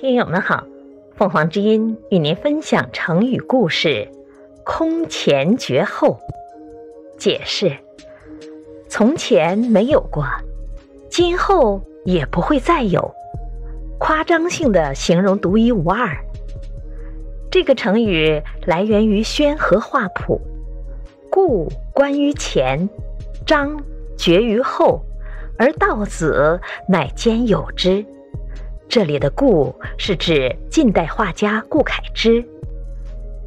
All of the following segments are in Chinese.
听友们好，凤凰之音与您分享成语故事“空前绝后”。解释：从前没有过，今后也不会再有，夸张性的形容独一无二。这个成语来源于《宣和画谱》，故关于前，张绝于后，而道子乃兼有之。这里的“顾”是指近代画家顾恺之，“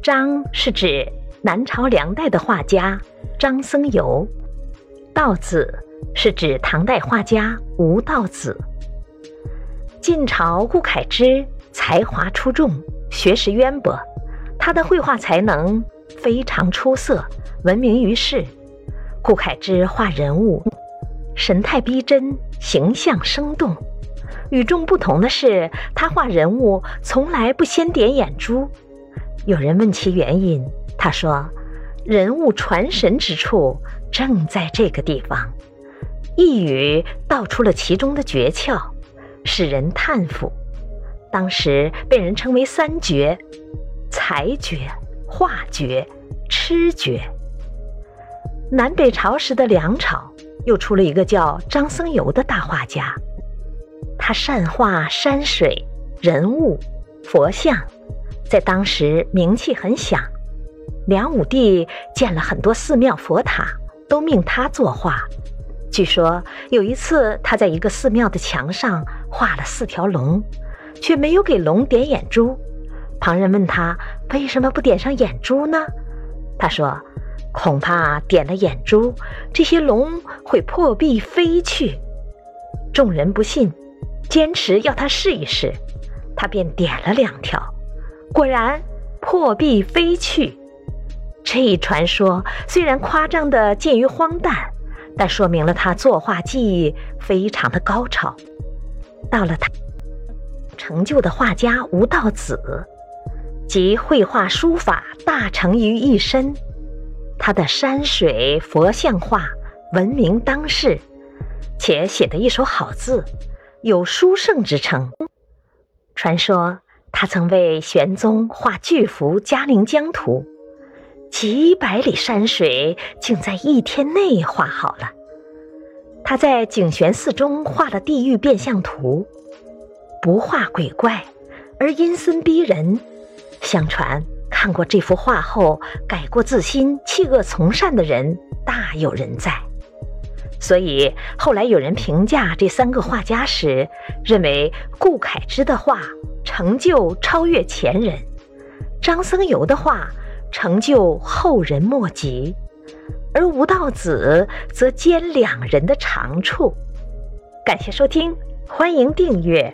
张”是指南朝梁代的画家张僧繇，“道子”是指唐代画家吴道子。晋朝顾恺之才华出众，学识渊博，他的绘画才能非常出色，闻名于世。顾恺之画人物，神态逼真，形象生动。与众不同的是，他画人物从来不先点眼珠。有人问其原因，他说：“人物传神之处正在这个地方。”一语道出了其中的诀窍，使人叹服。当时被人称为三绝：才绝、画绝、痴绝。南北朝时的梁朝，又出了一个叫张僧繇的大画家。他善画山水、人物、佛像，在当时名气很响。梁武帝建了很多寺庙佛塔，都命他作画。据说有一次，他在一个寺庙的墙上画了四条龙，却没有给龙点眼珠。旁人问他为什么不点上眼珠呢？他说：“恐怕点了眼珠，这些龙会破壁飞去。”众人不信。坚持要他试一试，他便点了两条，果然破壁飞去。这一传说虽然夸张的近于荒诞，但说明了他作画技艺非常的高超。到了他成就的画家吴道子，集绘画书法大成于一身，他的山水佛像画闻名当世，且写得一手好字。有书圣之称。传说他曾为玄宗画巨幅《嘉陵江图》，几百里山水竟在一天内画好了。他在景玄寺中画了地狱变相图，不画鬼怪，而阴森逼人。相传看过这幅画后改过自新、弃恶从善的人大有人在。所以后来有人评价这三个画家时，认为顾恺之的画成就超越前人，张僧繇的画成就后人莫及，而吴道子则兼两人的长处。感谢收听，欢迎订阅。